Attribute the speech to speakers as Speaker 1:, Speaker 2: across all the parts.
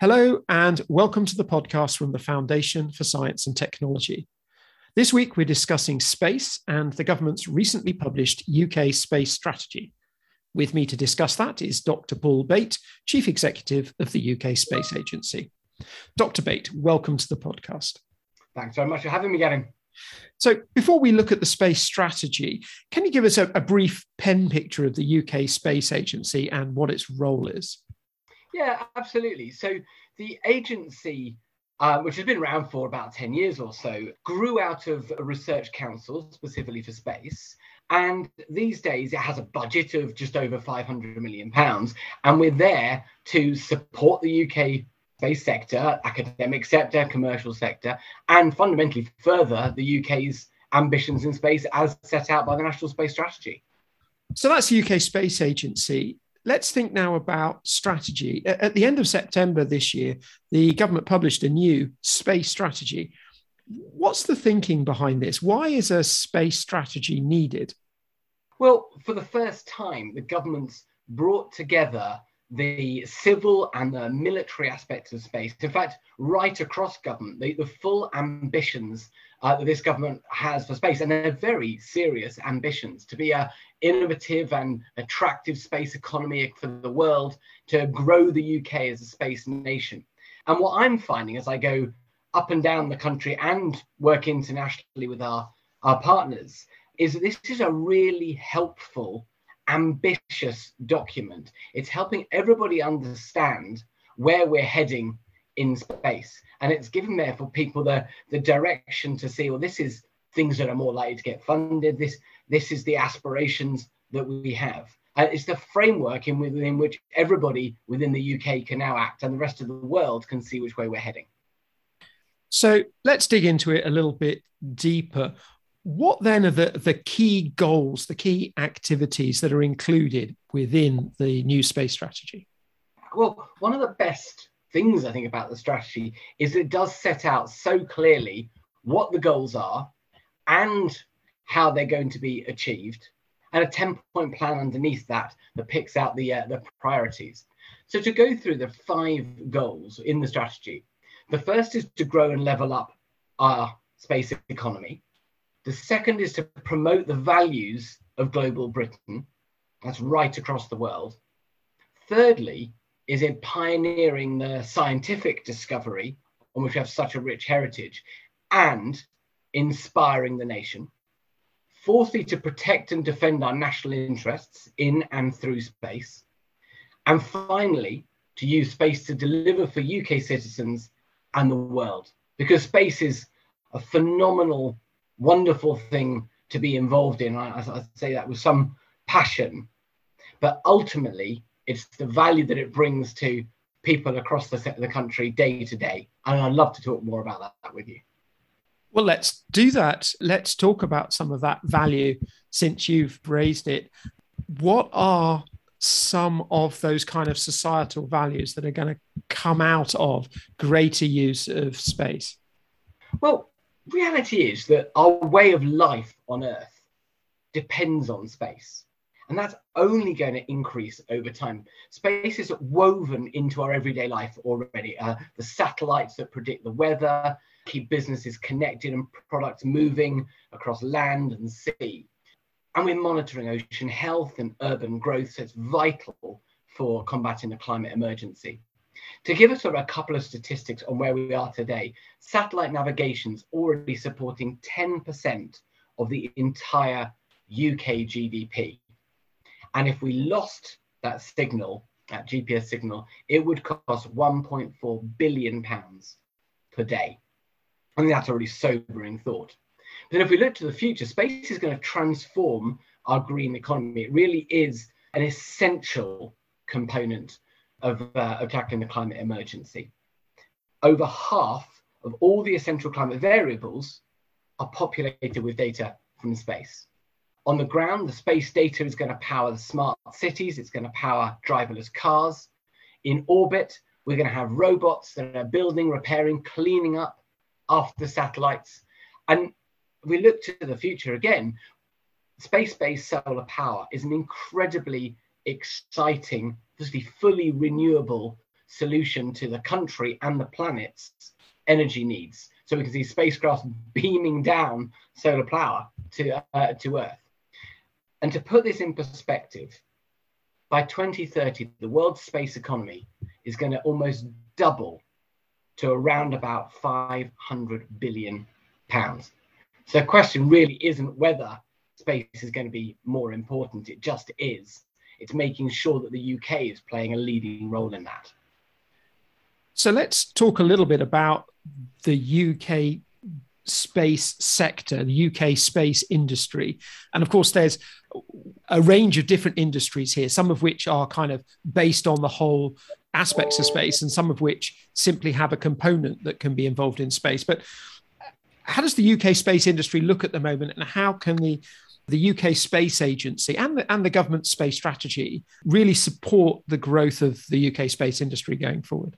Speaker 1: Hello, and welcome to the podcast from the Foundation for Science and Technology. This week, we're discussing space and the government's recently published UK space strategy. With me to discuss that is Dr. Paul Bate, Chief Executive of the UK Space Agency. Dr. Bate, welcome to the podcast.
Speaker 2: Thanks very much for having me, Gavin.
Speaker 1: So, before we look at the space strategy, can you give us a, a brief pen picture of the UK Space Agency and what its role is?
Speaker 2: Yeah, absolutely. So the agency, uh, which has been around for about 10 years or so, grew out of a research council specifically for space. And these days it has a budget of just over 500 million pounds. And we're there to support the UK space sector, academic sector, commercial sector, and fundamentally further the UK's ambitions in space as set out by the National Space Strategy.
Speaker 1: So that's the UK Space Agency. Let's think now about strategy. At the end of September this year, the government published a new space strategy. What's the thinking behind this? Why is a space strategy needed?
Speaker 2: Well, for the first time, the government's brought together the civil and the military aspects of space. In fact, right across government, the, the full ambitions uh, that this government has for space, and they're very serious ambitions to be a innovative and attractive space economy for the world, to grow the UK as a space nation. And what I'm finding as I go up and down the country and work internationally with our, our partners is that this is a really helpful ambitious document. It's helping everybody understand where we're heading in space. And it's giving therefore people the, the direction to see, well, this is things that are more likely to get funded. This, this is the aspirations that we have. And it's the framework in within which everybody within the UK can now act and the rest of the world can see which way we're heading.
Speaker 1: So let's dig into it a little bit deeper. What then are the, the key goals, the key activities that are included within the new space strategy?
Speaker 2: Well, one of the best things I think about the strategy is it does set out so clearly what the goals are and how they're going to be achieved, and a 10 point plan underneath that that picks out the, uh, the priorities. So, to go through the five goals in the strategy, the first is to grow and level up our space economy. The second is to promote the values of global Britain. That's right across the world. Thirdly, is in pioneering the scientific discovery on which we have such a rich heritage and inspiring the nation. Fourthly, to protect and defend our national interests in and through space. And finally, to use space to deliver for UK citizens and the world. Because space is a phenomenal wonderful thing to be involved in. I, I say that with some passion, but ultimately, it's the value that it brings to people across the, the country day to day. And I'd love to talk more about that, that with you.
Speaker 1: Well, let's do that. Let's talk about some of that value since you've raised it. What are some of those kind of societal values that are going to come out of greater use of space?
Speaker 2: Well, reality is that our way of life on Earth depends on space. And that's only going to increase over time. Space is woven into our everyday life already. Uh, the satellites that predict the weather, keep businesses connected and products moving across land and sea. And we're monitoring ocean health and urban growth, so it's vital for combating the climate emergency. To give us a couple of statistics on where we are today, satellite navigation is already supporting 10% of the entire UK GDP. And if we lost that signal, that GPS signal, it would cost 1.4 billion pounds per day. I think that's already sobering thought. But if we look to the future, space is going to transform our green economy. It really is an essential component of, uh, of tackling the climate emergency. Over half of all the essential climate variables are populated with data from space. On the ground, the space data is going to power the smart cities, it's going to power driverless cars. In orbit, we're going to have robots that are building, repairing, cleaning up after satellites. And we look to the future again, space based solar power is an incredibly exciting, obviously fully renewable solution to the country and the planet's energy needs. So we can see spacecraft beaming down solar power to, uh, to Earth. And to put this in perspective, by 2030, the world's space economy is going to almost double to around about 500 billion pounds. So the question really isn't whether space is going to be more important, it just is. It's making sure that the UK is playing a leading role in that.
Speaker 1: So let's talk a little bit about the UK space sector, the UK space industry. And of course, there's a range of different industries here, some of which are kind of based on the whole aspects of space, and some of which simply have a component that can be involved in space. But how does the UK space industry look at the moment, and how can the the UK Space Agency and the, and the government space strategy really support the growth of the UK space industry going forward?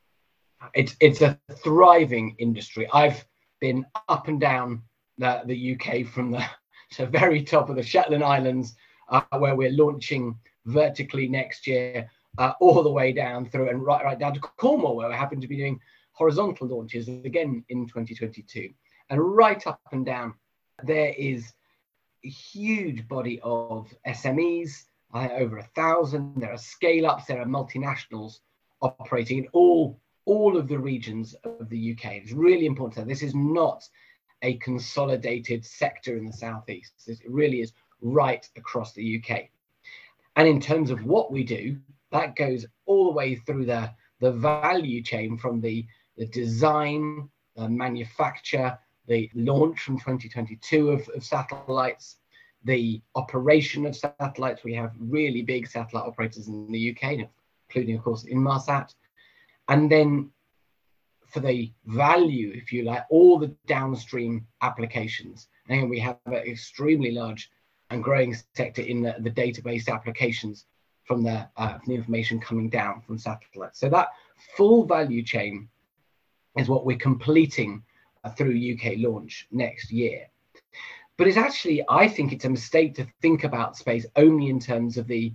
Speaker 2: It's it's a thriving industry. I've been up and down the, the UK from the, very top of the Shetland Islands, uh, where we're launching vertically next year, uh, all the way down through and right, right down to Cornwall, where we happen to be doing horizontal launches again in 2022. And right up and down, there is a huge body of SMEs, uh, over a thousand. There are scale ups, there are multinationals operating in all all of the regions of the UK. It's really important. to say This is not a consolidated sector in the southeast. It really is right across the UK. And in terms of what we do, that goes all the way through the, the value chain from the, the design, the manufacture, the launch from 2022 of, of satellites, the operation of satellites. We have really big satellite operators in the UK, including, of course, Inmarsat, and then for the value, if you like, all the downstream applications. And we have an extremely large and growing sector in the, the database applications from the, uh, the information coming down from satellites. So that full value chain is what we're completing uh, through UK launch next year. But it's actually, I think it's a mistake to think about space only in terms of the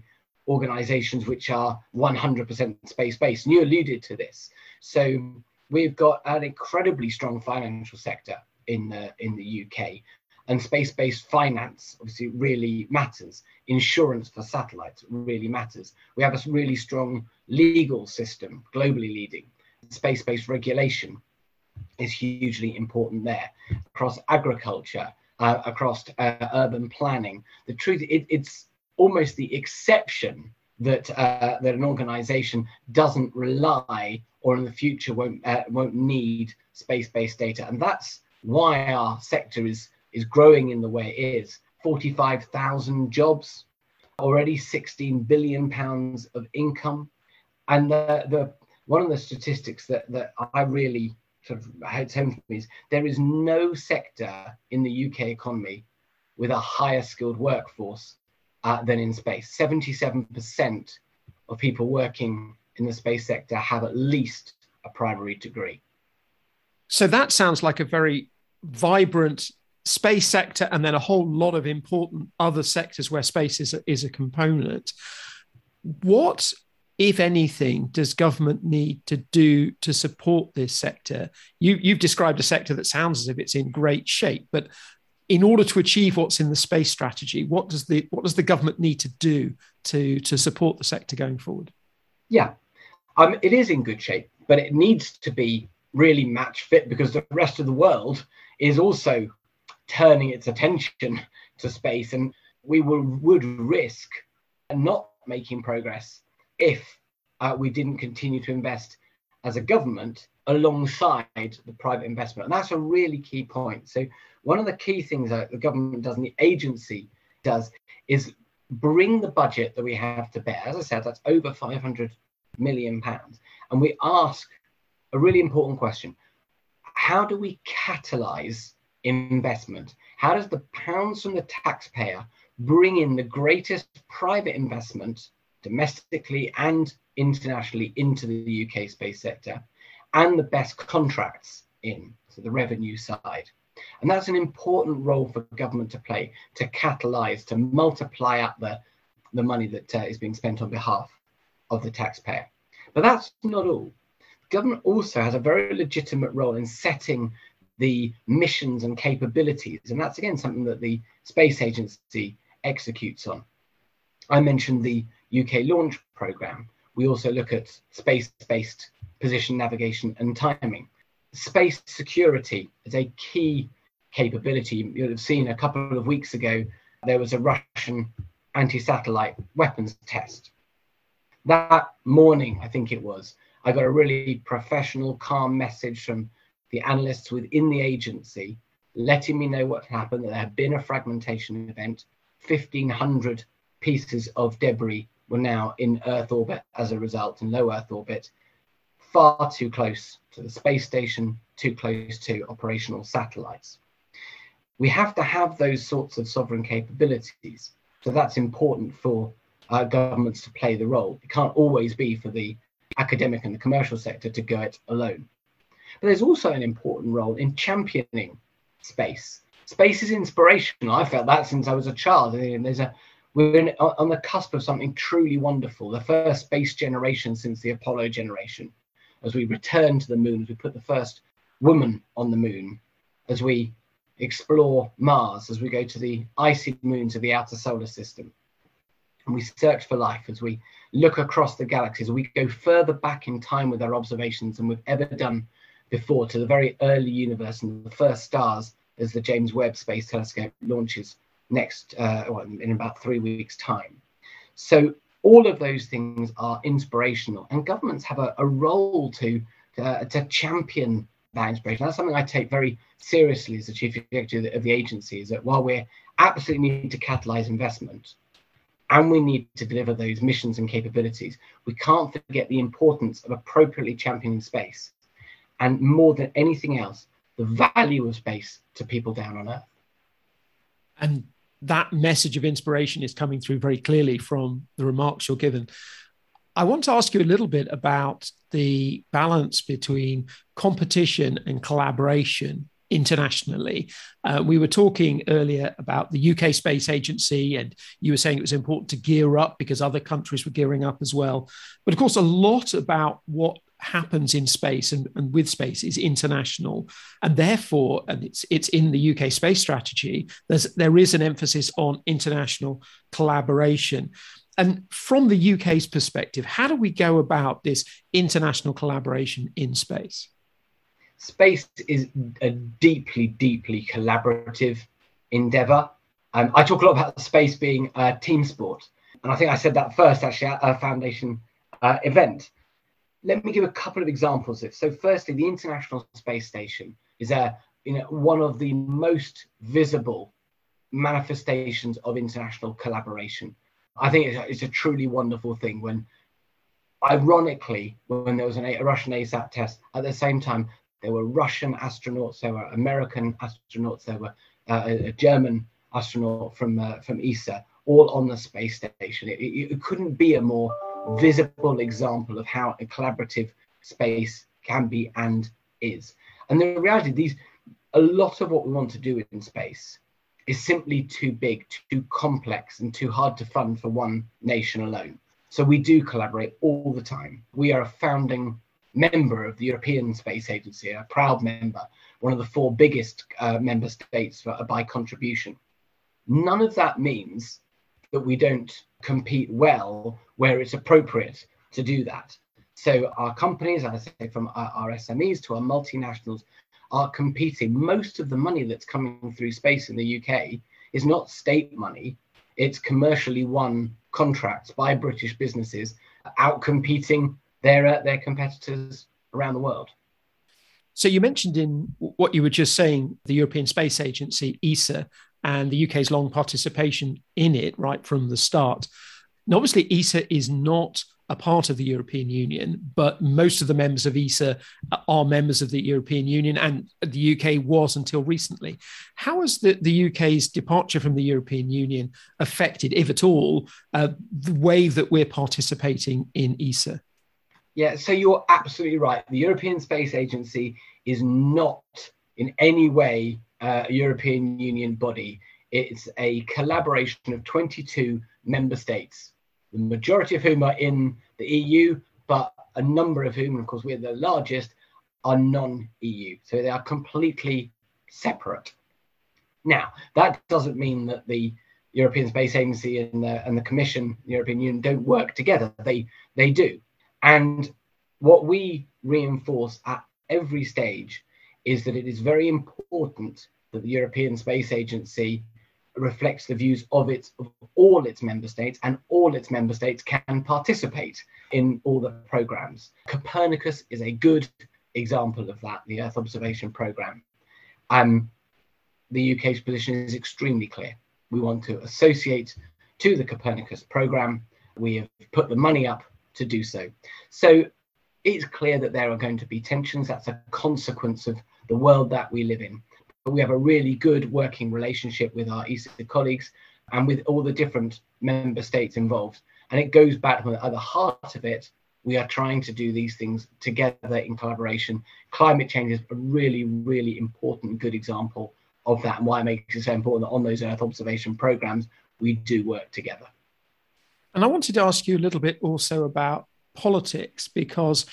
Speaker 2: organizations which are 100% space based. And you alluded to this. So we've got an incredibly strong financial sector in the, in the UK. And space based finance obviously really matters. Insurance for satellites really matters. We have a really strong legal system, globally leading. Space based regulation is hugely important there across agriculture, uh, across uh, urban planning. The truth, it, it's almost the exception that uh, that an organization doesn't rely or in the future won't uh, won't need space-based data. And that's why our sector is is growing in the way it is. 45,000 jobs already 16 billion pounds of income. And the, the one of the statistics that that I really sort of hits home for me is there is no sector in the UK economy with a higher skilled workforce uh, than in space. 77% of people working in the space sector have at least a primary degree.
Speaker 1: So that sounds like a very vibrant space sector and then a whole lot of important other sectors where space is a, is a component. What, if anything, does government need to do to support this sector? You, you've described a sector that sounds as if it's in great shape, but in order to achieve what's in the space strategy, what does the what does the government need to do to to support the sector going forward?
Speaker 2: Yeah, um, it is in good shape, but it needs to be really match fit because the rest of the world is also turning its attention to space, and we will would risk not making progress if uh, we didn't continue to invest as a government alongside the private investment. And that's a really key point. So one of the key things that the government does and the agency does is bring the budget that we have to bear. As I said, that's over 500 million pounds. And we ask a really important question. How do we catalyze investment? How does the pounds from the taxpayer bring in the greatest private investment domestically and internationally into the UK space sector and the best contracts in, so the revenue side? And that's an important role for government to play to catalyze, to multiply up the, the money that uh, is being spent on behalf of the taxpayer. But that's not all. government also has a very legitimate role in setting the missions and capabilities. And that's again something that the Space Agency executes on. I mentioned the UK launch program. We also look at space based position navigation and timing. Space security is a key capability. You'll have seen a couple of weeks ago, there was a Russian anti satellite weapons test. That morning, I think it was, I got a really professional, calm message from the analysts within the agency letting me know what happened, that there had been a fragmentation event, 1,500 pieces of debris were now in Earth orbit as a result, in low Earth orbit, far too close to the space station, too close to operational satellites. We have to have those sorts of sovereign capabilities. So that's important for uh, governments to play the role. It can't always be for the academic and the commercial sector to go it alone. But there's also an important role in championing space. Space is inspirational. I felt that since I was a child. There's a we're in, on the cusp of something truly wonderful. The first space generation since the Apollo generation, as we return to the moon, as we put the first woman on the moon, as we explore Mars, as we go to the icy moons of the outer solar system. And we search for life as we look across the galaxies. We go further back in time with our observations than we've ever done before to the very early universe and the first stars as the James Webb Space Telescope launches next, uh, well, in about three weeks' time. So all of those things are inspirational, and governments have a, a role to uh, to champion that inspiration. That's something I take very seriously as the chief executive of the agency. Is that while we absolutely need to catalyze investment, and we need to deliver those missions and capabilities, we can't forget the importance of appropriately championing space, and more than anything else, the value of space to people down on Earth.
Speaker 1: And that message of inspiration is coming through very clearly from the remarks you're given. I want to ask you a little bit about the balance between competition and collaboration internationally. Uh, we were talking earlier about the UK Space Agency, and you were saying it was important to gear up because other countries were gearing up as well. But of course, a lot about what happens in space and, and with space is international and therefore and it's it's in the UK space strategy there's there is an emphasis on international collaboration and from the UK's perspective how do we go about this international collaboration in space
Speaker 2: space is a deeply deeply collaborative endeavor um, I talk a lot about space being a team sport and I think I said that first actually at a foundation uh, event let me give a couple of examples of. So, firstly, the International Space Station is a, you know, one of the most visible manifestations of international collaboration. I think it's a, it's a truly wonderful thing when, ironically, when there was an, a Russian ASAT test, at the same time, there were Russian astronauts, there were American astronauts, there were uh, a, a, German astronaut from uh, from ESA, all on the space station. It, it, it couldn't be a more visible example of how a collaborative space can be and is. And the reality, these a lot of what we want to do in space is simply too big, too complex, and too hard to fund for one nation alone. So we do collaborate all the time. We are a founding member of the European Space Agency, a proud member, one of the four biggest uh, member states for, by contribution. None of that means that we don't compete well where it's appropriate to do that. So our companies, as I say, from our, our SMEs to our multinationals, are competing. Most of the money that's coming through space in the UK is not state money; it's commercially won contracts by British businesses out competing their uh, their competitors around the world.
Speaker 1: So you mentioned in what you were just saying, the European Space Agency, ESA, and the UK's long participation in it right from the start. And obviously, ESA is not a part of the European Union, but most of the members of ESA are members of the European Union, and the UK was until recently. How has the, the UK's departure from the European Union affected, if at all, uh, the way that we're participating in ESA?
Speaker 2: Yeah, so you're absolutely right. The European Space Agency is not in any way uh, European Union body. It's a collaboration of 22 member states, the majority of whom are in the EU, but a number of whom, of course, we're the largest, are non EU. So they are completely separate. Now, that doesn't mean that the European Space Agency and the, and the Commission, the European Union, don't work together. They, they do. And what we reinforce at every stage is that it is very important that the European Space Agency reflects the views of its of all its member states and all its member states can participate in all the programs. Copernicus is a good example of that the earth observation program. Um, the uk's position is extremely clear. We want to associate to the copernicus program. We have put the money up to do so. So it's clear that there are going to be tensions. That's a consequence of the world that we live in we have a really good working relationship with our ESA colleagues and with all the different member states involved. And it goes back to the, heart of it, we are trying to do these things together in collaboration. Climate change is a really, really important, good example of that and why it makes it so important that on those Earth observation programs, we do work together.
Speaker 1: And I wanted to ask you a little bit also about politics because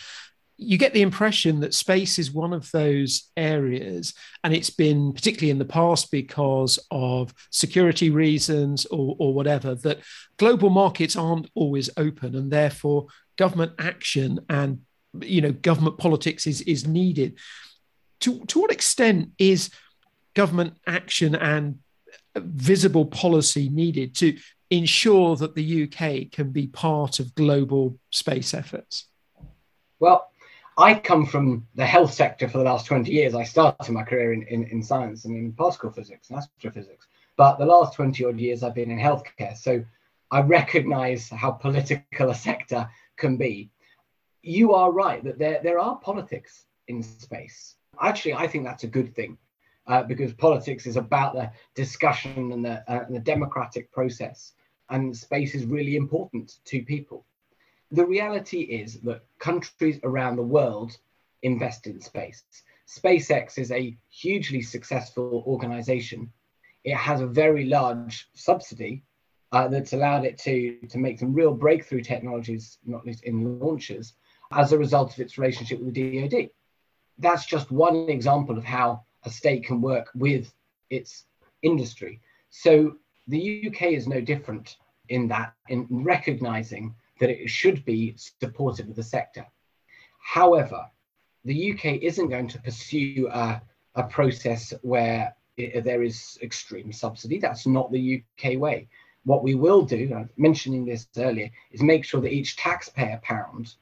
Speaker 1: you get the impression that space is one of those areas, and it's been particularly in the past because of security reasons or, or whatever, that global markets aren't always open, and therefore government action and you know government politics is is needed. To to what extent is government action and visible policy needed to ensure that the UK can be part of global space efforts?
Speaker 2: Well, I come from the health sector for the last 20 years. I started my career in, in, in science and in particle physics and astrophysics. But the last 20 odd years, I've been in healthcare. So I recognize how political a sector can be. You are right that there, there are politics in space. Actually, I think that's a good thing uh, because politics is about the discussion and the, uh, the democratic process. And space is really important to people the reality is that countries around the world invest in space. SpaceX is a hugely successful organization. It has a very large subsidy uh, that's allowed it to, to make some real breakthrough technologies, not least in launches, as a result of its relationship with the DoD. That's just one example of how a state can work with its industry. So the UK is no different in that, in recognizing that it should be supportive of the sector. However, the UK isn't going to pursue a, a process where it, there is extreme subsidy. That's not the UK way. What we will do, I'm mentioning this earlier, is make sure that each taxpayer pound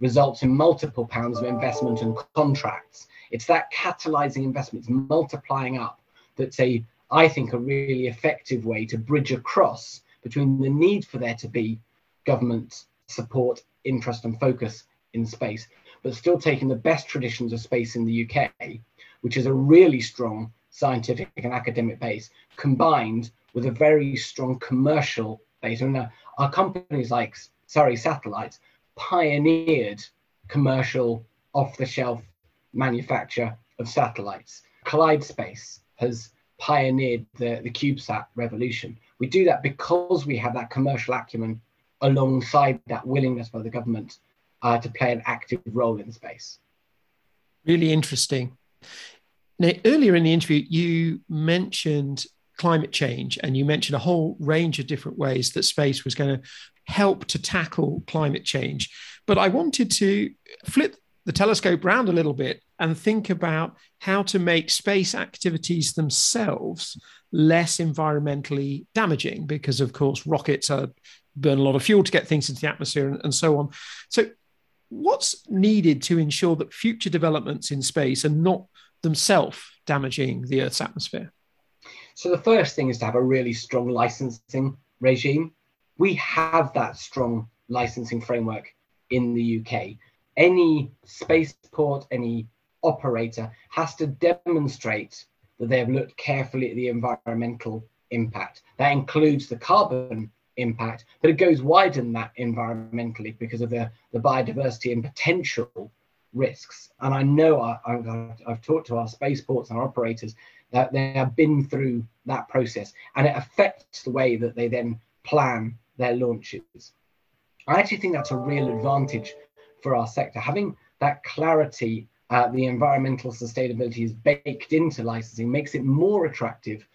Speaker 2: results in multiple pounds of investment and contracts. It's that catalyzing investment, it's multiplying up that's a, I think, a really effective way to bridge across between the need for there to be government support, interest, and focus in space, but still taking the best traditions of space in the UK, which is a really strong scientific and academic base, combined with a very strong commercial base. And uh, our companies like Surrey Satellites pioneered commercial off-the-shelf manufacture of satellites. Clyde Space has pioneered the, the CubeSat revolution. We do that because we have that commercial acumen alongside that willingness by the government uh, to play an active role in space.
Speaker 1: Really interesting. Now, earlier in the interview, you mentioned climate change and you mentioned a whole range of different ways that space was going to help to tackle climate change. But I wanted to flip the telescope round a little bit and think about how to make space activities themselves less environmentally damaging because of course rockets are burn a lot of fuel to get things into the atmosphere and, and so on. So, what's needed to ensure that future developments in space are not themselves damaging the Earth's atmosphere?
Speaker 2: So, the first thing is to have a really strong licensing regime. We have that strong licensing framework in the UK. Any spaceport, any operator has to demonstrate that they have looked carefully at the environmental impact. That includes the carbon impact, but it goes wider than that environmentally because of the, the biodiversity and potential risks. And I know I, I've talked to our spaceports and our operators that they have been through that process and it affects the way that they then plan their launches. I actually think that's a real advantage for our sector. Having that clarity, uh, the environmental sustainability is baked into licensing, makes it more attractive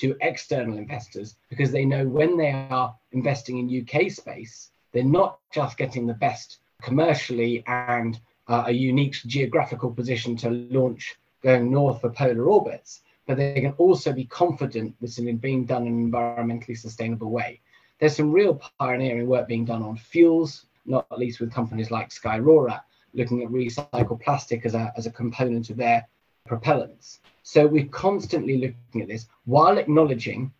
Speaker 2: to external investors because they know when they are investing in UK space, they're not just getting the best commercially and uh, a unique geographical position to launch going north for polar orbits, but they can also be confident this is being done in an environmentally sustainable way. There's some real pioneering work being done on fuels, not least with companies like Skyrora, looking at recycled plastic as a, as a component of their propellants. So we're constantly looking at this while acknowledging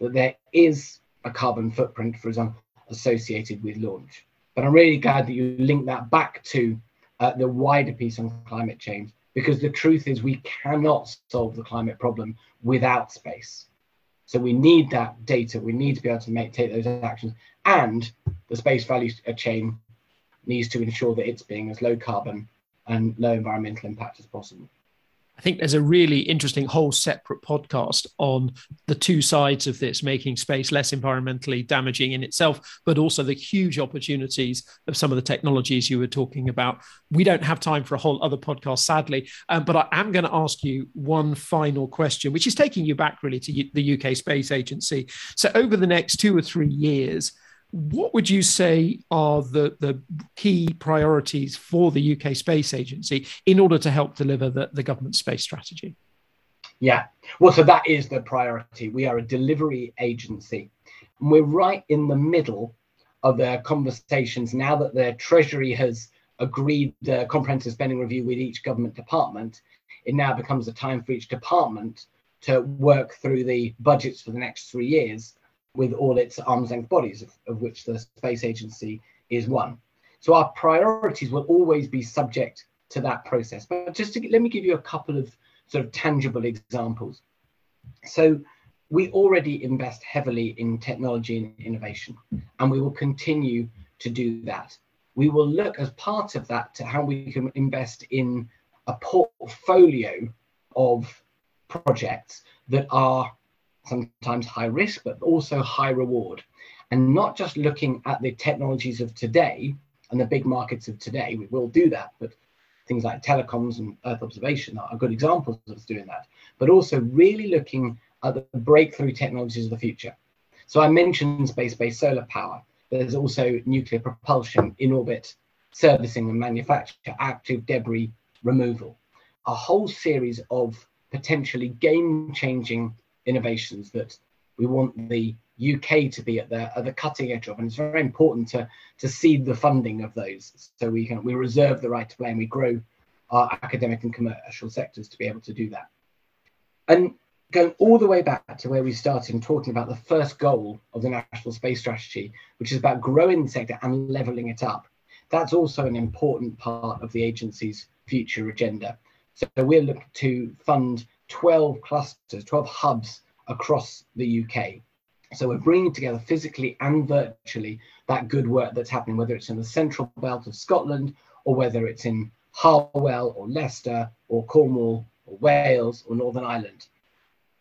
Speaker 2: that there is a carbon footprint, for example, associated with launch. But I'm really glad that you link that back to uh, the wider piece on climate change, because the truth is we cannot solve the climate problem without space. So we need that data. We need to be able to make take those actions, and the space value chain needs to ensure that it's being as low carbon and low environmental impact as possible.
Speaker 1: I think there's a really interesting whole separate podcast on the two sides of this, making space less environmentally damaging in itself, but also the huge opportunities of some of the technologies you were talking about. We don't have time for a whole other podcast, sadly, um, but I am going to ask you one final question, which is taking you back really to the UK Space Agency. So, over the next two or three years, what would you say are the, the key priorities for the UK Space Agency in order to help deliver the, the government space strategy?
Speaker 2: Yeah, well, so that is the priority. We are a delivery agency, and we're right in the middle of the conversations now that the Treasury has agreed the comprehensive spending review with each government department. It now becomes a time for each department to work through the budgets for the next three years with all its arm's length bodies, of, of which the Space Agency is one. So our priorities will always be subject to that process. But just to, let me give you a couple of sort of tangible examples. So we already invest heavily in technology and innovation, and we will continue to do that. We will look as part of that to how we can invest in a portfolio of projects that are sometimes high risk, but also high reward. And not just looking at the technologies of today and the big markets of today, we will do that, but things like telecoms and Earth observation are good examples of doing that, but also really looking at the breakthrough technologies of the future. So I mentioned space-based solar power. There's also nuclear propulsion, in orbit servicing and manufacture, active debris removal. A whole series of potentially game-changing innovations that we want the UK to be at the at the cutting edge of, and it's very important to to seed the funding of those, so we can we reserve the right to play and we grow our academic and commercial sectors to be able to do that. And going all the way back to where we started and talking about the first goal of the National Space Strategy, which is about growing the sector and leveling it up. That's also an important part of the agency's future agenda. So we're looking to fund 12 clusters, 12 hubs across the UK. So we're bringing together physically and virtually that good work that's happening, whether it's in the central belt of Scotland or whether it's in Harwell or Leicester or Cornwall or Wales or Northern Ireland.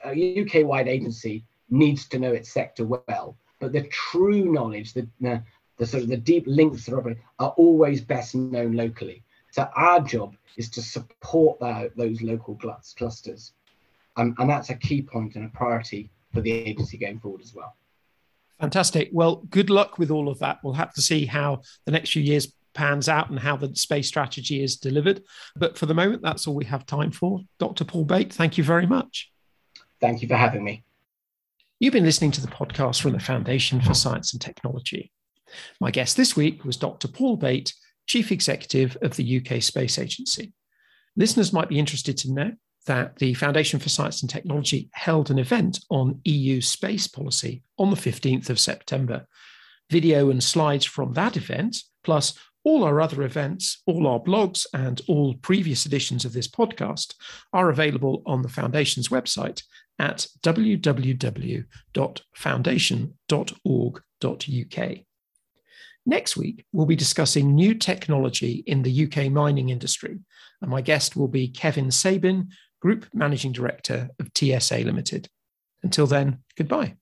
Speaker 2: A UK wide agency needs to know its sector well, but the true knowledge, the, the, the sort of the deep links that are, are always best known locally. So our job is to support that, those local clusters. Um, and that's a key point and a priority for the agency going forward as well.
Speaker 1: Fantastic. Well, good luck with all of that. We'll have to see how the next few years pans out and how the space strategy is delivered. But for the moment, that's all we have time for. Dr. Paul Bate, thank you very much.
Speaker 2: Thank you for having me.
Speaker 1: You've been listening to the podcast from the Foundation for Science and Technology. My guest this week was Dr. Paul Bate, Chief Executive of the UK Space Agency. Listeners might be interested to know that the Foundation for Science and Technology held an event on EU space policy on the 15th of September. Video and slides from that event, plus all our other events, all our blogs, and all previous editions of this podcast are available on the Foundation's website at www.foundation.org.uk. Next week, we'll be discussing new technology in the UK mining industry, and my guest will be Kevin Sabin, Group Managing Director of TSA Limited. Until then, goodbye.